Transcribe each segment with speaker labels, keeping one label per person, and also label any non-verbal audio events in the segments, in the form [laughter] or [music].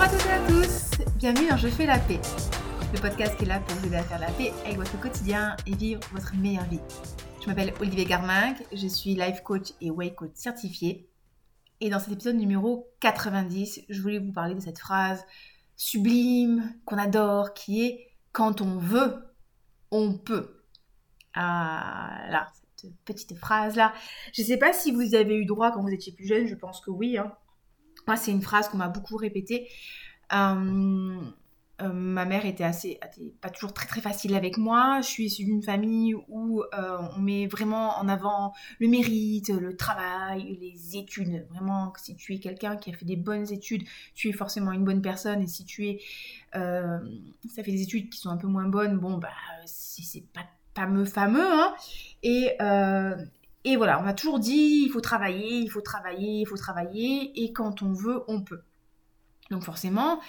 Speaker 1: Bonjour à toutes et à tous, bienvenue dans Je fais la paix, le podcast qui est là pour vous aider à faire la paix avec votre quotidien et vivre votre meilleure vie. Je m'appelle Olivier Garminck, je suis life coach et way coach certifié. Et dans cet épisode numéro 90, je voulais vous parler de cette phrase sublime qu'on adore qui est quand on veut, on peut. Ah là, cette petite phrase là. Je ne sais pas si vous avez eu droit quand vous étiez plus jeune, je pense que oui. Hein. C'est une phrase qu'on m'a beaucoup répétée. Euh, euh, ma mère était assez, pas toujours très très facile avec moi. Je suis issue d'une famille où euh, on met vraiment en avant le mérite, le travail, les études. Vraiment, si tu es quelqu'un qui a fait des bonnes études, tu es forcément une bonne personne. Et si tu es, ça fait des études qui sont un peu moins bonnes, bon bah c'est pas fameux fameux. Hein. Et voilà, on m'a toujours dit, il faut travailler, il faut travailler, il faut travailler, et quand on veut, on peut. Donc forcément,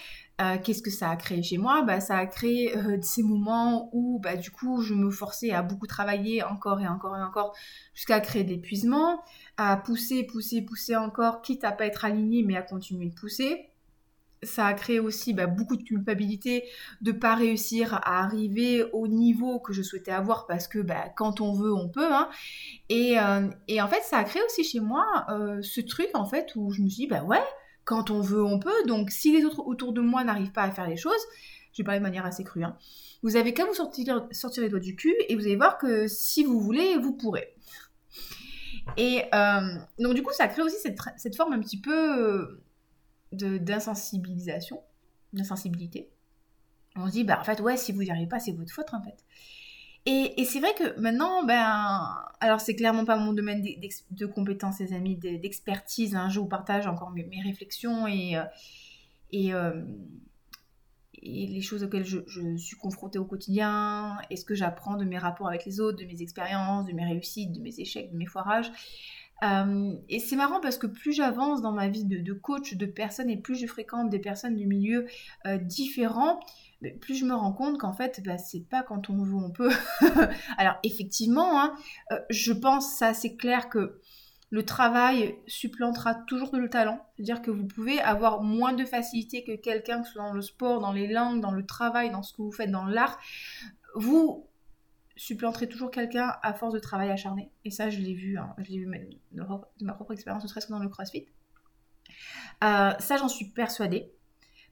Speaker 1: euh, qu'est-ce que ça a créé chez moi? Bah, Ça a créé euh, [laughs] ces moments où bah, du coup je me forçais à beaucoup travailler encore et encore et encore jusqu'à créer de l'épuisement, à pousser, pousser, pousser encore, quitte à pas être aligné mais à continuer de pousser ça a créé aussi bah, beaucoup de culpabilité de pas réussir à arriver au niveau que je souhaitais avoir parce que bah, quand on veut, on peut. Hein. Euh, et, en fait, ça a créé aussi chez moi euh, ce truc en fait où je me suis dit, bah ouais, quand on veut, on peut. Donc si les autres autour de moi n'arrivent pas à faire les choses, je vais parler de manière assez crue, hein, vous avez qu'à vous sortir, les doigts du cul et vous allez voir que si vous voulez, vous pourrez. Et euh, donc du coup, ça crée aussi cette forme un petit peu d'insensibilisation, d'insensibilité. On se dit, bah en fait, ouais, si vous n'y arrivez pas, c'est votre faute en fait. Et, et c'est vrai que maintenant, ben, alors c'est clairement pas mon domaine de compétences, les amis, d'expertise. Hein, je vous partage encore mes, réflexions et, euh, euh, et, les choses auxquelles je, je, suis confrontée au quotidien, et ce que j'apprends de mes rapports avec les autres, de mes expériences, de mes réussites, de mes échecs, de mes foirages? Euh, et c'est marrant parce que plus j'avance dans ma vie de, coach de personnes et plus je fréquente des personnes du milieu euh, différents, plus je me rends compte qu'en fait, bah, c'est pas quand on veut, on peut. [laughs] Alors effectivement, hein, euh, je pense, ça c'est clair que le travail supplantera toujours le talent. C'est-à-dire que vous pouvez avoir moins de facilité que quelqu'un, que ce soit dans le sport, dans les langues, dans le travail, dans ce que vous faites dans l'art. Vous supplanterai toujours quelqu'un à force de travail acharné. Et ça, je l'ai vu, hein, je l'ai vu de ma propre expérience, ne serait-ce que dans le crossfit. Euh, ça, j'en suis persuadée.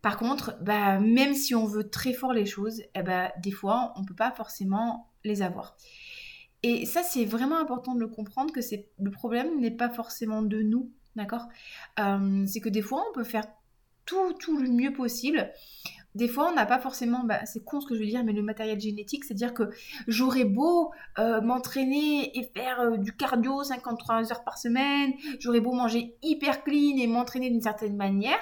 Speaker 1: Par contre, bah, même si on veut très fort les choses, eh bah, des fois, on ne peut pas forcément les avoir. Et ça, c'est vraiment important de le comprendre que le problème n'est pas forcément de nous, d'accord? Euh, C'est que des fois, on peut faire tout, tout le mieux possible des fois, on n'a pas forcément, bah, c'est con ce que je veux dire, mais le matériel génétique, c'est-à-dire que j'aurais beau euh, m'entraîner et faire euh, du cardio 53 heures par semaine, j'aurais beau manger hyper clean et m'entraîner d'une certaine manière,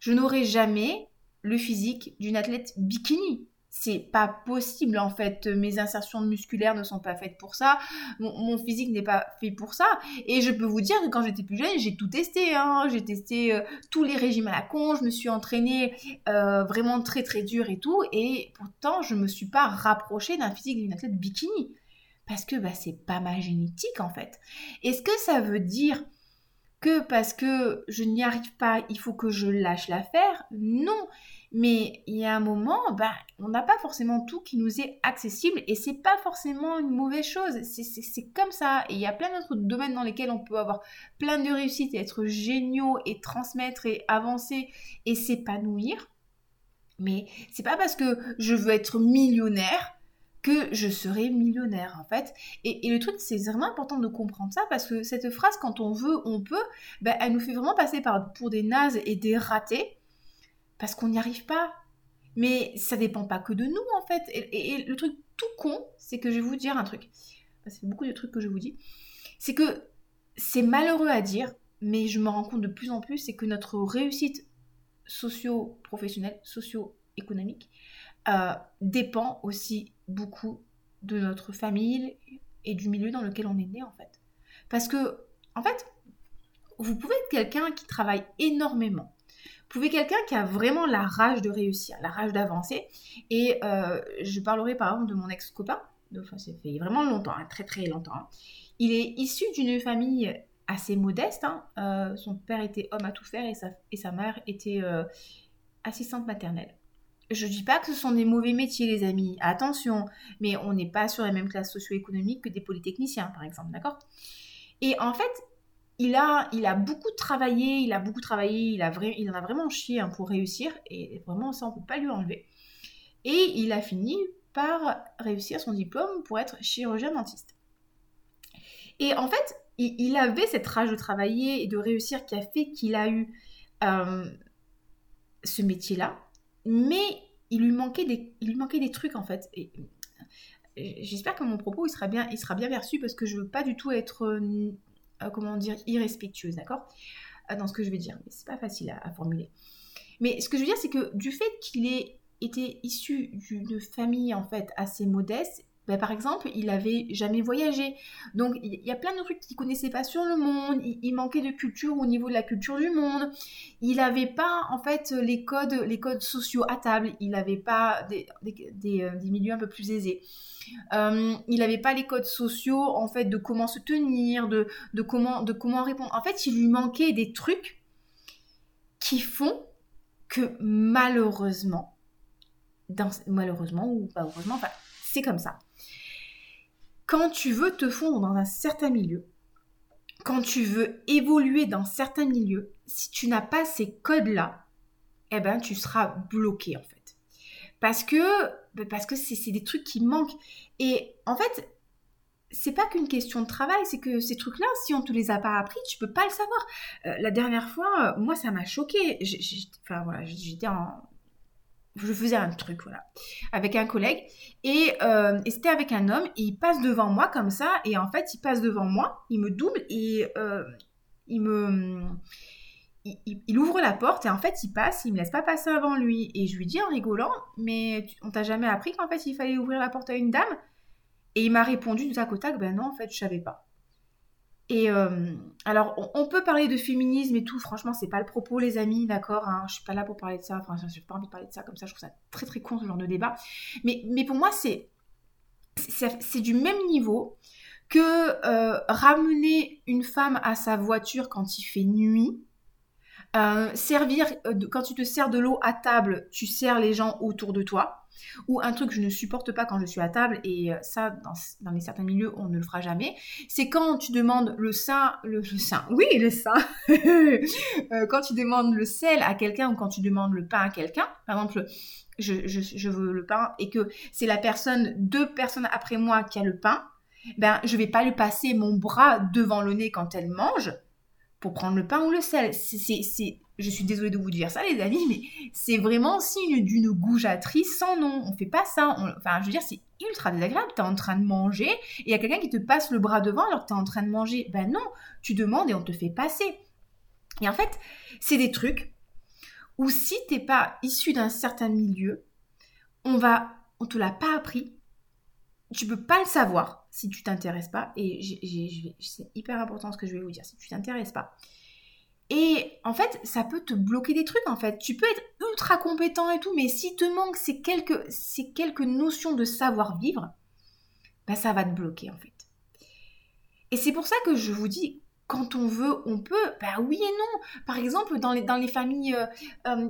Speaker 1: je n'aurai jamais le physique d'une athlète bikini c'est pas possible en fait. Mes insertions musculaires ne sont pas faites pour ça. Mon, physique n'est pas fait pour ça. Et je peux vous dire que quand j'étais plus jeune, j'ai tout testé. Hein. J'ai testé euh, tous les régimes à la con. Je me suis entraînée euh, vraiment très très dur et tout. Et pourtant, je me suis pas rapprochée d'un physique d'une athlète bikini. Parce que bah, c'est pas ma génétique en fait. Est-ce que ça veut dire parce que je n'y arrive pas, il faut que je lâche l'affaire Non mais il y a un moment, bah, on n'a pas forcément tout qui nous est accessible et c'est pas forcément une mauvaise chose. C'est comme ça. Et il y a plein d'autres domaines dans lesquels on peut avoir plein de réussites et être géniaux et transmettre et avancer et s'épanouir. Mais c'est pas parce que je veux être millionnaire que je serai millionnaire en fait. Et, le truc, c'est vraiment important de comprendre ça parce que cette phrase, quand on veut, on peut, bah, elle nous fait vraiment passer par, pour des nazes et des ratés parce qu'on n'y arrive pas. Mais ça dépend pas que de nous en fait. Et, le truc tout con, c'est que je vais vous dire un truc. C'est beaucoup de trucs que je vous dis. C'est que c'est malheureux à dire, mais je me rends compte de plus en plus, c'est que notre réussite socio-professionnelle, socio-économique, euh, dépend aussi beaucoup de notre famille et du milieu dans lequel on est né en fait. Parce que, en fait, vous pouvez être quelqu'un qui travaille énormément, pouvez quelqu'un qui a vraiment la rage de réussir, la rage d'avancer. Et euh, je parlerai par exemple de mon ex-copain, enfin ça fait vraiment longtemps, hein, très très longtemps. Hein. Il est issu d'une famille assez modeste. Hein. Euh, son père était homme à tout faire et sa, et sa mère était, euh, assistante maternelle. Je dis pas que ce sont des mauvais métiers, les amis. Attention, mais on n'est pas sur la même classe socio-économique que des polytechniciens, par exemple, d'accord? Et en fait, il a, il a beaucoup travaillé, il a beaucoup travaillé, il, a en a vraiment chié hein, pour réussir, et vraiment, ça, on peut pas lui enlever. Et il a fini par réussir son diplôme pour être chirurgien dentiste. Et en fait, il, avait cette rage de travailler et de réussir qui a fait qu'il a eu euh, ce métier-là, mais il lui manquait des, trucs en fait. Et, j'espère que mon propos sera bien, perçu parce que je veux pas du tout être, euh, comment dire, irrespectueuse, d'accord, euh, dans ce que je vais dire. Mais c'est pas facile à, formuler. Mais ce que je veux dire, c'est que du fait qu'il ait été issu d'une famille en fait assez modeste, ben, par exemple, il avait jamais voyagé. Donc, il y a plein de trucs qu'il connaissait pas sur le monde. Il, manquait de culture au niveau de la culture du monde. Il n'avait pas, en fait, les codes, les codes sociaux à table. Il n'avait pas des, des, euh, des, milieux un peu plus aisés. Euh, il n'avait pas les codes sociaux, en fait, de comment se tenir, de, de, comment, de comment répondre. En fait, il lui manquait des trucs qui font que malheureusement, malheureusement ou pas heureusement, c'est comme ça quand tu veux te fondre dans un certain milieu, quand tu veux évoluer dans certains milieux, si tu n'as pas ces codes-là, eh ben tu seras bloqué en fait. Parce que ben, parce que c'est des trucs qui manquent. Et en fait, c'est pas qu'une question de travail, c'est que ces trucs-là, si on te les a pas appris, tu peux pas le savoir. Euh, la dernière fois, moi, ça m'a choqué. Enfin voilà, j'étais en, je faisais un truc, voilà, avec un collègue. Euh, et, c'était avec un homme, et il passe devant moi comme ça, et en fait, il passe devant moi, il me double, et euh, il me... Il, ouvre la porte et en fait il passe, il me laisse pas passer avant lui. Et je lui dis en rigolant, mais on t'a jamais appris qu'en fait il fallait ouvrir la porte à une dame? Et il m'a répondu du tac au tac, ben non en fait je savais pas. Et euh, alors, on, peut parler de féminisme et tout, franchement, c'est pas le propos, les amis, d'accord hein, Je suis pas là pour parler de ça, enfin, j'ai pas envie de parler de ça comme ça, je trouve ça très très con ce genre de débat. Mais, mais pour moi, c'est c'est du même niveau que euh, ramener une femme à sa voiture quand il fait nuit, euh, servir, quand tu te sers de l'eau à table, tu sers les gens autour de toi. Ou un truc que je ne supporte pas quand je suis à table, et euh, ça, dans, les certains milieux, on ne le fera jamais, c'est quand tu demandes le sein, le, sein, oui, le sein, [laughs] euh, quand tu demandes le sel à quelqu'un ou quand tu demandes le pain à quelqu'un, par exemple, je, veux le pain et que c'est la personne, deux personnes après moi qui a le pain, ben, je vais pas lui passer mon bras devant le nez quand elle mange prendre le pain ou le sel. C'est je suis désolée de vous dire ça, les amis, mais c'est vraiment signe d'une goujaterie sans nom. On fait pas ça. enfin, je veux dire, c'est ultra désagréable. Tu es en train de manger et il y a quelqu'un qui te passe le bras devant alors que tu es en train de manger. Ben non, tu demandes et on te fait passer. Et en fait, c'est des trucs où si t'es pas issu d'un certain milieu, on va, on te l'a pas appris. Tu peux pas le savoir si tu t'intéresses pas. Et c'est hyper important ce que je vais vous dire. Si tu t'intéresses pas, et en fait, ça peut te bloquer des trucs en fait. Tu peux être ultra compétent et tout, mais si te manque ces quelques, ces quelques notions de savoir-vivre, bah ça va te bloquer en fait. Et c'est pour ça que je vous dis, quand on veut, on peut. Ben oui et non. Par exemple, dans les, dans les familles euh, euh,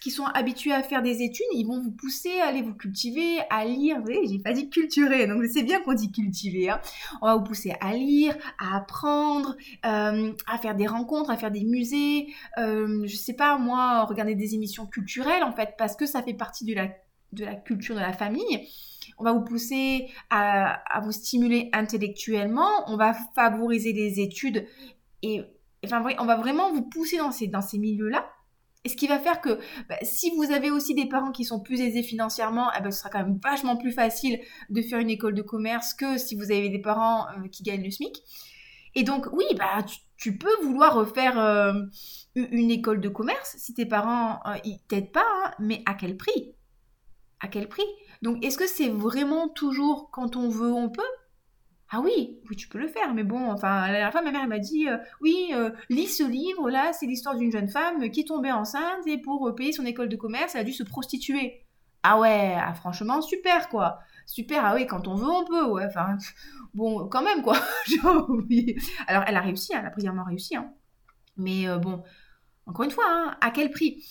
Speaker 1: qui sont habituées à faire des études, ils vont vous pousser à aller vous cultiver, à lire. Vous voyez, j'ai pas dit culturer, donc sais bien qu'on dit cultiver. Hein. On va vous pousser à lire, à apprendre, euh, à faire des rencontres, à faire des musées. je sais pas, moi, regarder des émissions culturelles, en fait, parce que ça fait partie de la, de la culture de la famille on va vous pousser à, vous stimuler intellectuellement, on va favoriser les études et enfin, on va vraiment vous pousser dans ces, dans ces milieux-là. Et ce qui va faire que bah, si vous avez aussi des parents qui sont plus aisés financièrement, eh ben, ce sera quand même vachement plus facile de faire une école de commerce que si vous avez des parents euh, qui gagnent le SMIC. Et donc oui, bah, tu, peux vouloir refaire euh, une école de commerce si tes parents euh, t'aident pas, hein, mais à quel prix? À quel prix? Donc, est-ce que c'est vraiment toujours quand on veut, on peut? Ah oui, oui, tu peux le faire, mais bon, enfin, la dernière ma mère m'a dit, euh, oui, euh, lis ce livre-là, c'est l'histoire d'une jeune femme qui tombée enceinte et pour euh, payer son école de commerce, elle a dû se prostituer. Ah ouais, ah, franchement, super, quoi. Super, ah oui, quand on veut, on peut, ouais, enfin, [laughs] bon, quand même, quoi. [laughs] Alors, elle a réussi, elle a brillamment réussi, hein. Mais bon, Encore une fois, hein, à quel prix?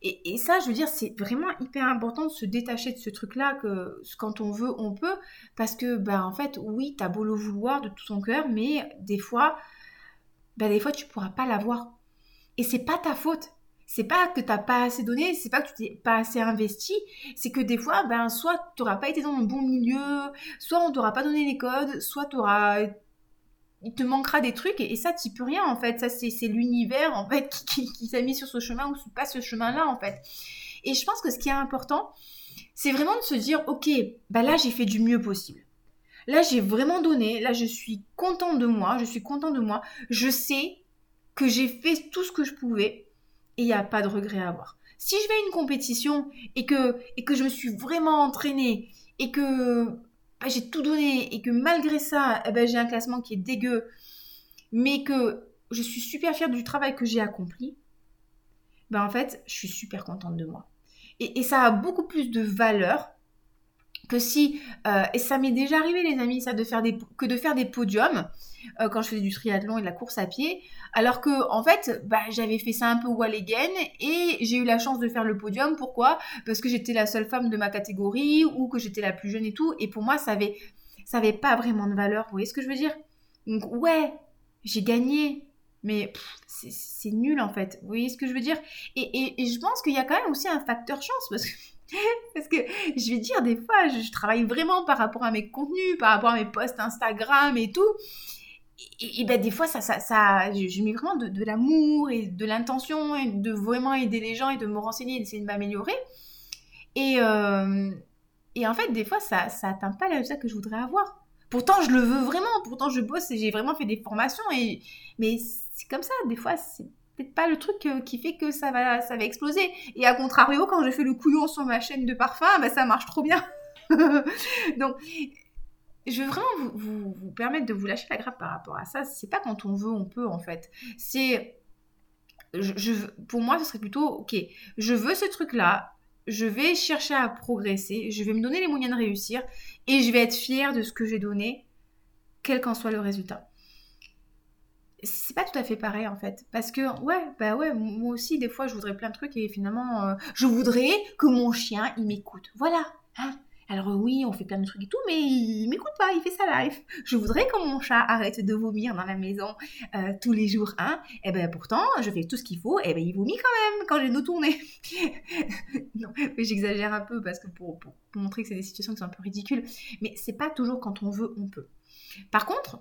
Speaker 1: Et, ça, je veux dire, c'est vraiment hyper important de se détacher de ce truc-là, que quand on veut, on peut. Parce que, ben, en fait, oui, t'as beau le vouloir de tout ton cœur, mais des fois, ben, des fois, tu pourras pas l'avoir. Et c'est pas ta faute. C'est pas que t'as pas assez donné, c'est pas que tu t'es pas assez investi, c'est que des fois, ben, soit t'auras pas été dans le bon milieu, soit on t'aura pas donné les codes, soit t'auras il te manquera des trucs et, ça tu peux rien en fait. Ça c'est l'univers en fait [laughs] qui, qui, qui s'est mis sur ce chemin ou pas ce chemin là en fait. Et je pense que ce qui est important c'est vraiment de se dire ok bah là j'ai fait du mieux possible. Là j'ai vraiment donné. Là je suis content de moi. Je suis content de moi. Je sais que j'ai fait tout ce que je pouvais et il n'y a pas de regret à avoir. Si je vais à une compétition et que et que je me suis vraiment entraînée et que bah, j'ai tout donné et que malgré ça, eh ben, j'ai un classement qui est dégueu, mais que je suis super fière du travail que j'ai accompli, ben en fait, je suis super contente de moi. Et ça a beaucoup plus de valeur que si, euh, et ça m'est déjà arrivé les amis, ça de faire des, que de faire des podiums euh, quand je faisais du triathlon et de la course à pied, alors que en fait, bah, j'avais fait ça un peu wall again et j'ai eu la chance de faire le podium. Pourquoi? Parce que j'étais la seule femme de ma catégorie ou que j'étais la plus jeune et tout. Et pour moi, ça avait, ça avait pas vraiment de valeur. Vous voyez ce que je veux dire? Donc ouais, j'ai gagné, mais c'est nul en fait. Vous voyez ce que je veux dire? Et, et, et, je pense qu'il y a quand même aussi un facteur chance parce que [laughs] Parce que je vais dire, des fois, je, travaille vraiment par rapport à mes contenus, par rapport à mes posts Instagram et tout. Et, ben, des fois, ça, ça, ça je, mets vraiment de, l'amour et de l'intention et de vraiment aider les gens et de me renseigner et d'essayer de m'améliorer. Et, euh, et en fait, des fois, ça n'atteint pas la résultat que je voudrais avoir. Pourtant, je le veux vraiment. Pourtant, je bosse et j'ai vraiment fait des formations. Et... Mais c'est comme ça. Des fois, c'est peut-être pas le truc euh, qui fait que ça va, ça va exploser. Et à contrario, quand je fais le couillon sur ma chaîne de parfum, bah, ça marche trop bien. [laughs] Donc, je veux vraiment vous, permettre de vous lâcher la grappe par rapport à ça. C'est pas quand on veut, on peut en fait. C'est, pour moi, ce serait plutôt, ok, je veux ce truc-là, je vais chercher à progresser, je vais me donner les moyens de réussir et je vais être fière de ce que j'ai donné, quel qu'en soit le résultat c'est pas tout à fait pareil en fait. Parce que ouais bah ouais moi aussi des fois je voudrais plein de trucs et finalement euh, je voudrais que mon chien il m'écoute. Voilà hein. Alors oui on fait plein de trucs et tout mais il m'écoute pas il fait sa life je voudrais que mon chat arrête de vomir dans la maison euh, tous les jours hein. Et ben pourtant je fais tout ce qu'il faut et ben il vomit quand même quand j'ai nos tournées. [laughs] Non mais j'exagère un peu parce que pour, pour montrer que c'est des situations qui sont un peu ridicules mais c'est pas toujours quand on veut on peut. Par contre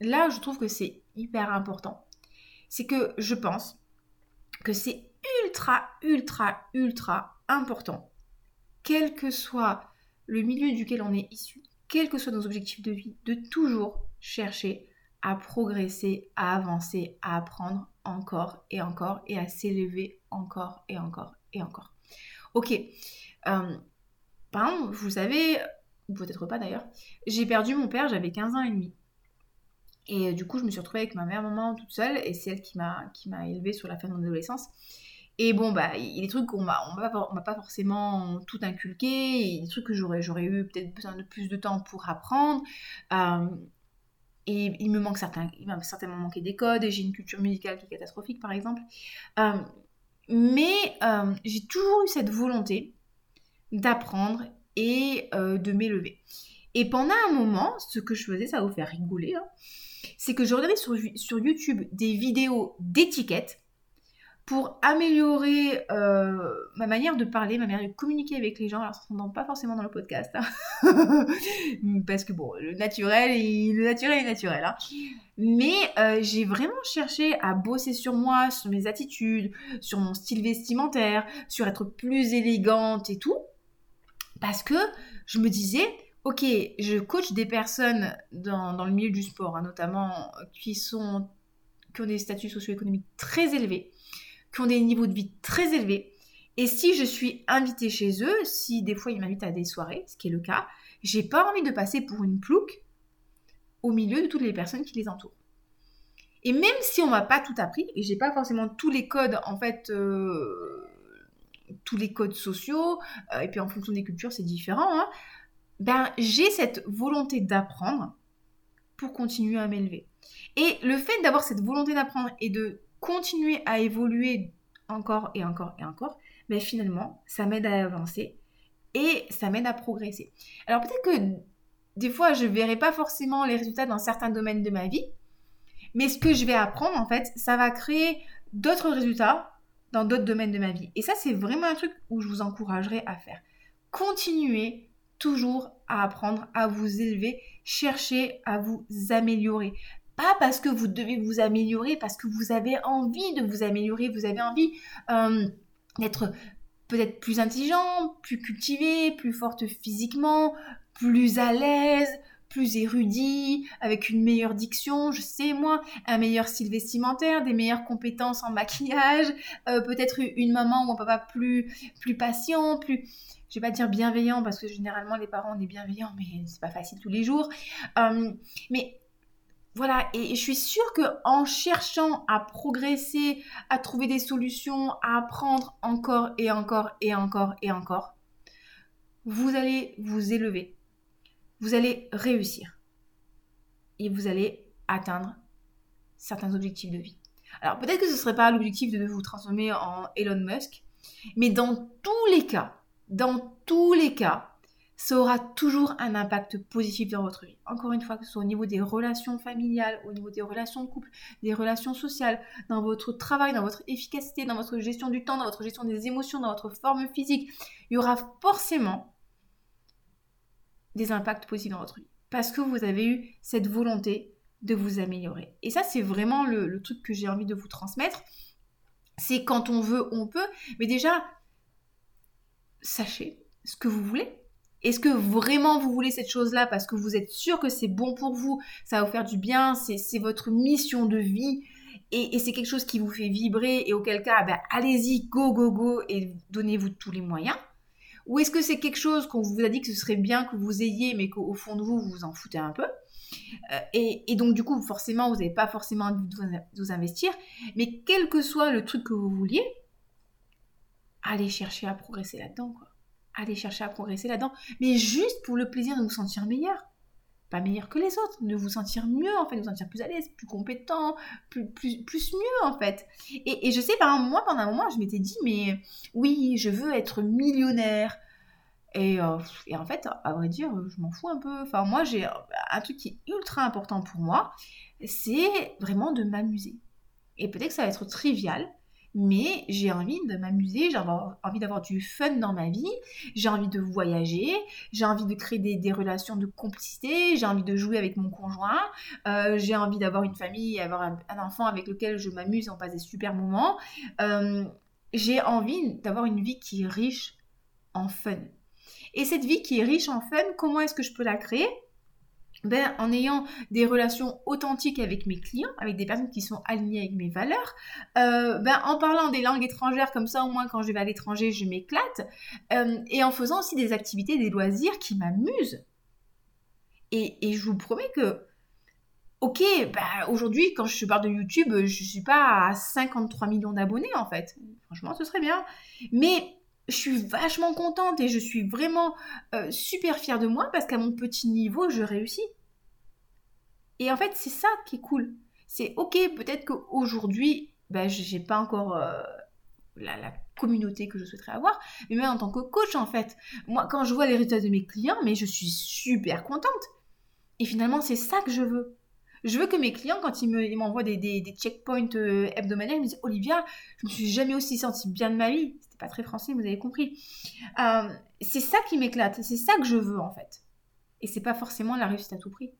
Speaker 1: là je trouve que c'est hyper important, c'est que je pense que c'est ultra, ultra, ultra important, quel que soit le milieu duquel on est issu, quels que soient nos objectifs de vie, de toujours chercher à progresser, à avancer, à apprendre encore et encore et à s'élever encore et encore et encore. Ok. Euh, par exemple, vous savez, ou peut-être pas d'ailleurs, j'ai perdu mon père, j'avais 15 ans et demi. Et euh, du coup, je me suis retrouvée avec ma mère maman toute seule, et c'est elle qui m'a qui m'a élevée sur la fin de mon adolescence. Et bon, bah, il y a des trucs qu'on m'a, m'a pas forcément tout inculqué, il y a des trucs que j'aurais, j'aurais eu peut-être besoin de plus de temps pour apprendre. Euh, et il me manque certains, m'a certainement manqué des codes, et j'ai une culture musicale qui est catastrophique, par exemple. Euh, mais j'ai toujours eu cette volonté d'apprendre et de m'élever. Et pendant un moment, ce que je faisais, ça vous faire rigoler, hein, c'est que je regardais sur, sur YouTube des vidéos d'étiquettes pour améliorer euh, ma manière de parler, ma manière de communiquer avec les gens. Alors, ça s'entend pas forcément dans le podcast, hein. [laughs] parce que bon, le naturel, le naturel est naturel. Hein. Mais euh, j'ai vraiment cherché à bosser sur moi, sur mes attitudes, sur mon style vestimentaire, sur être plus élégante et tout, parce que je me disais, ok, je coach des personnes dans, le milieu du sport, hein, notamment euh, qui, sont, qui ont des statuts socio-économiques très élevés, qui ont des niveaux de vie très élevés. Et si je suis invitée chez eux, si des fois ils m'invitent à des soirées, ce qui est le cas, j'ai pas envie de passer pour une plouque au milieu de toutes les personnes qui les entourent. Et même si on m'a pas tout appris, et j'ai pas forcément tous les codes, en fait, euh, tous les codes sociaux, euh, et puis en fonction des cultures, c'est différent, hein, ben, j'ai cette volonté d'apprendre pour continuer à m'élever. Et le fait d'avoir cette volonté d'apprendre et de continuer à évoluer encore et encore et encore, mais finalement, ça m'aide à avancer et ça m'aide à progresser. Alors peut-être que des fois, je ne verrai pas forcément les résultats dans certains domaines de ma vie, mais ce que je vais apprendre, en fait, ça va créer d'autres résultats dans d'autres domaines de ma vie. Et ça, c'est vraiment un truc où je vous encouragerai à faire. Continuez toujours à apprendre, à vous élever, cherchez à vous améliorer. Pas parce que vous devez vous améliorer, parce que vous avez envie de vous améliorer, vous avez envie euh, d'être peut-être plus intelligent, plus cultivé, plus forte physiquement, plus à l'aise, plus érudit, avec une meilleure diction, je sais moi, un meilleur style vestimentaire, des meilleures compétences en maquillage, euh, peut-être une maman ou un papa plus, plus patient, plus, je vais pas dire bienveillant parce que généralement les parents on est bienveillants, mais c'est pas facile tous les jours. Euh, mais voilà, et je suis sûre que en cherchant à progresser, à trouver des solutions, à apprendre encore et encore et encore et encore, vous allez vous élever vous allez réussir. Et vous allez atteindre certains objectifs de vie. Alors peut-être que ce ne serait pas l'objectif de vous transformer en Elon Musk, mais dans tous les cas, dans tous les cas, ça aura toujours un impact positif dans votre vie. Encore une fois, que ce soit au niveau des relations familiales, au niveau des relations de couple, des relations sociales, dans votre travail, dans votre efficacité, dans votre gestion du temps, dans votre gestion des émotions, dans votre forme physique, il y aura forcément des impacts positifs dans votre vie. Parce que vous avez eu cette volonté de vous améliorer. Et ça, c'est vraiment le, truc que j'ai envie de vous transmettre. C'est quand on veut, on peut. Mais déjà, sachez ce que vous voulez. Est-ce que vraiment vous voulez cette chose-là parce que vous êtes sûr que c'est bon pour vous, ça va vous faire du bien, c'est votre mission de vie et, c'est quelque chose qui vous fait vibrer et auquel cas, ben, allez-y, go, go, go et donnez-vous tous les moyens. Ou est-ce que c'est quelque chose qu'on vous a dit que ce serait bien que vous ayez, mais qu'au fond de vous, vous vous en foutez un peu euh, et, donc, du coup, forcément, vous n'avez pas forcément envie de vous investir. Mais quel que soit le truc que vous vouliez, allez chercher à progresser là-dedans. Allez chercher à progresser là-dedans. Mais juste pour le plaisir de vous sentir meilleur pas meilleur que les autres, de vous sentir mieux en fait, de vous sentir plus à l'aise, plus compétent, plus, plus, plus mieux en fait. Et, je sais, par moi pendant un moment, je m'étais dit, mais oui, je veux être millionnaire. Et, euh, et, en fait, à vrai dire, je m'en fous un peu. Enfin, moi, j'ai un truc qui est ultra important pour moi, c'est vraiment de m'amuser. Et peut-être que ça va être trivial, mais j'ai envie de m'amuser, j'ai envie d'avoir du fun dans ma vie, j'ai envie de voyager, j'ai envie de créer des, relations de complicité, j'ai envie de jouer avec mon conjoint, euh, j'ai envie d'avoir une famille, avoir un, enfant avec lequel je m'amuse, on passe des super moments. Euh, j'ai envie d'avoir une vie qui est riche en fun. Et cette vie qui est riche en fun, comment est-ce que je peux la créer? Ben, en ayant des relations authentiques avec mes clients, avec des personnes qui sont alignées avec mes valeurs, euh, ben, en parlant des langues étrangères, comme ça au moins quand je vais à l'étranger, je m'éclate, euh, et en faisant aussi des activités, des loisirs qui m'amusent. Et, je vous promets que, ok, ben, aujourd'hui quand je parle de YouTube, je ne suis pas à 53 millions d'abonnés en fait. Franchement, ce serait bien. Mais je suis vachement contente et je suis vraiment euh, super fière de moi parce qu'à mon petit niveau, je réussis. Et en fait, c'est ça qui est cool. C'est ok, peut-être qu'aujourd'hui, ben, je n'ai pas encore euh, la, communauté que je souhaiterais avoir, mais même en tant que coach, en fait, moi, quand je vois les résultats de mes clients, mais je suis super contente. Et finalement, c'est ça que je veux. Je veux que mes clients, quand ils m'envoient des, des, checkpoints euh, hebdomadaires, ils me disent Olivia, je me suis jamais aussi sentie bien de ma vie. Pas très français, vous avez compris. Euh, c'est ça qui m'éclate, c'est ça que je veux en fait. Et c'est pas forcément la réussite à tout prix.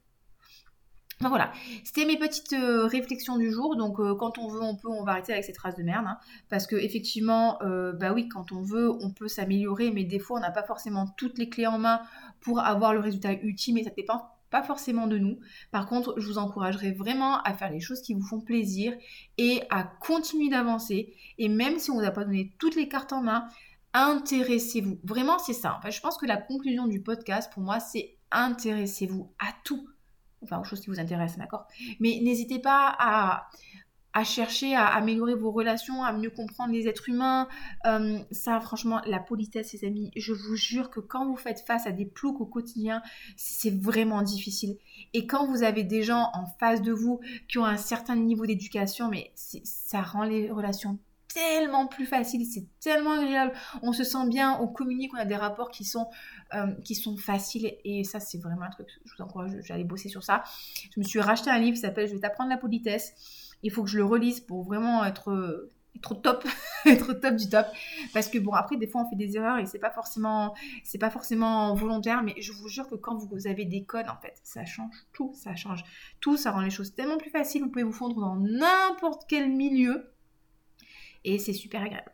Speaker 1: Enfin voilà, c'était mes petites euh, réflexions du jour. Donc quand on veut, on peut, on va arrêter avec cette phrase de merde. Hein. parce que effectivement, bah oui, quand on veut, on peut s'améliorer, mais des fois on n'a pas forcément toutes les clés en main pour avoir le résultat ultime et ça dépend pas forcément de nous. Par contre, je vous encouragerai vraiment à faire les choses qui vous font plaisir et à continuer d'avancer. Et même si on ne vous a pas donné toutes les cartes en main, intéressez-vous. Vraiment, c'est ça. je pense que la conclusion du podcast, pour moi, c'est intéressez-vous à tout. Enfin, aux choses qui vous intéressent, d'accord? Mais n'hésitez pas à, à chercher à améliorer vos relations, à mieux comprendre les êtres humains. Euh, ça, franchement, la politesse, les amis, je vous jure que quand vous faites face à des ploucs au quotidien, c'est vraiment difficile. Et quand vous avez des gens en face de vous qui ont un certain niveau d'éducation, mais ça rend les relations tellement plus faciles, c'est tellement agréable. On se sent bien, on communique, on a des rapports qui sont, euh, qui sont faciles. Et ça, c'est vraiment un truc, je vous encourage, j'allais bosser sur ça. Je me suis racheté un livre qui s'appelle Je vais t'apprendre la politesse il faut que je le relise pour vraiment être être top, [laughs] être top du top. Parce que bon, après, des fois, on fait des erreurs et c'est pas forcément, c'est pas forcément volontaire, mais je vous jure que quand vous avez des codes, en fait, ça change tout, ça change tout, ça rend les choses tellement plus faciles. Vous pouvez vous fondre dans n'importe quel milieu et c'est super agréable.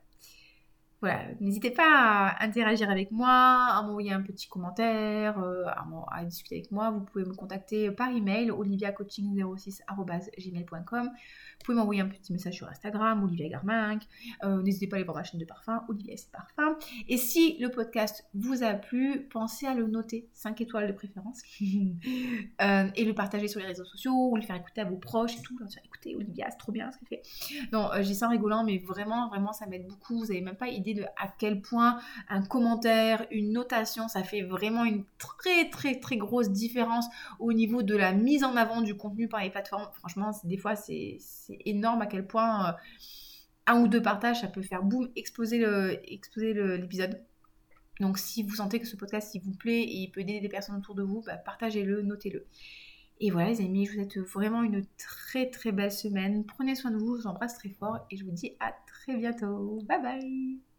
Speaker 1: Voilà, n'hésitez pas à interagir avec moi, à m'envoyer un petit commentaire, euh, à, discuter avec moi. Vous pouvez me contacter par email oliviacoaching06.gmail.com vous pouvez m'envoyer un petit message sur Instagram, Olivia Garminck. Euh, n'hésitez pas à aller voir ma chaîne de parfum, Olivia S. Parfum. Et si le podcast vous a plu, pensez à le noter, 5 étoiles de préférence, [laughs] euh, et le partager sur les réseaux sociaux, ou le faire écouter à vos proches et tout. Écoutez, Olivia, c'est trop bien ce qu'elle fait. Non, j'ai ça en rigolant, mais vraiment, vraiment, ça m'aide beaucoup. Vous n'avez même pas idée à quel point un commentaire, une notation, ça fait vraiment une très, très, très grosse différence au niveau de la mise en avant du contenu par les plateformes. Franchement, des fois, c'est c'est énorme à quel point euh, un ou deux partages, ça peut faire boum, exploser l'épisode. Donc si vous sentez que ce podcast il vous plaît et il peut aider des personnes autour de vous, bah, partagez-le, notez-le. Et voilà les amis, je vous souhaite vraiment une très très belle semaine. Prenez soin de vous, je vous embrasse très fort et je vous dis à très bientôt. Bye bye